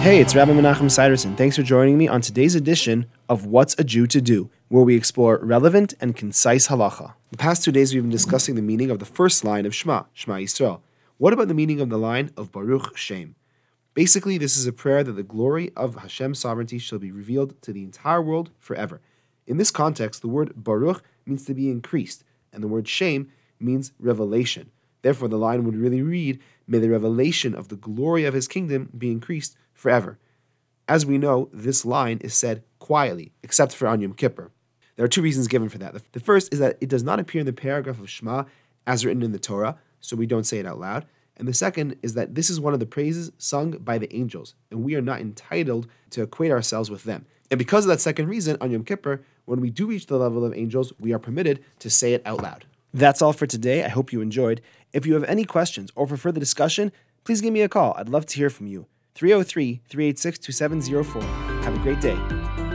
Hey, it's Rabbi Menachem Siderson. Thanks for joining me on today's edition of What's a Jew to Do, where we explore relevant and concise halacha. The past two days we've been discussing the meaning of the first line of Shema, Shema Yisrael. What about the meaning of the line of Baruch Shem? Basically, this is a prayer that the glory of Hashem's sovereignty shall be revealed to the entire world forever. In this context, the word Baruch means to be increased, and the word Shem means revelation. Therefore, the line would really read, May the revelation of the glory of his kingdom be increased forever. As we know, this line is said quietly, except for on Yom Kippur. There are two reasons given for that. The first is that it does not appear in the paragraph of Shema as written in the Torah, so we don't say it out loud. And the second is that this is one of the praises sung by the angels, and we are not entitled to equate ourselves with them. And because of that second reason, on Yom Kippur, when we do reach the level of angels, we are permitted to say it out loud. That's all for today. I hope you enjoyed. If you have any questions or for further discussion, please give me a call. I'd love to hear from you. 303 386 2704. Have a great day.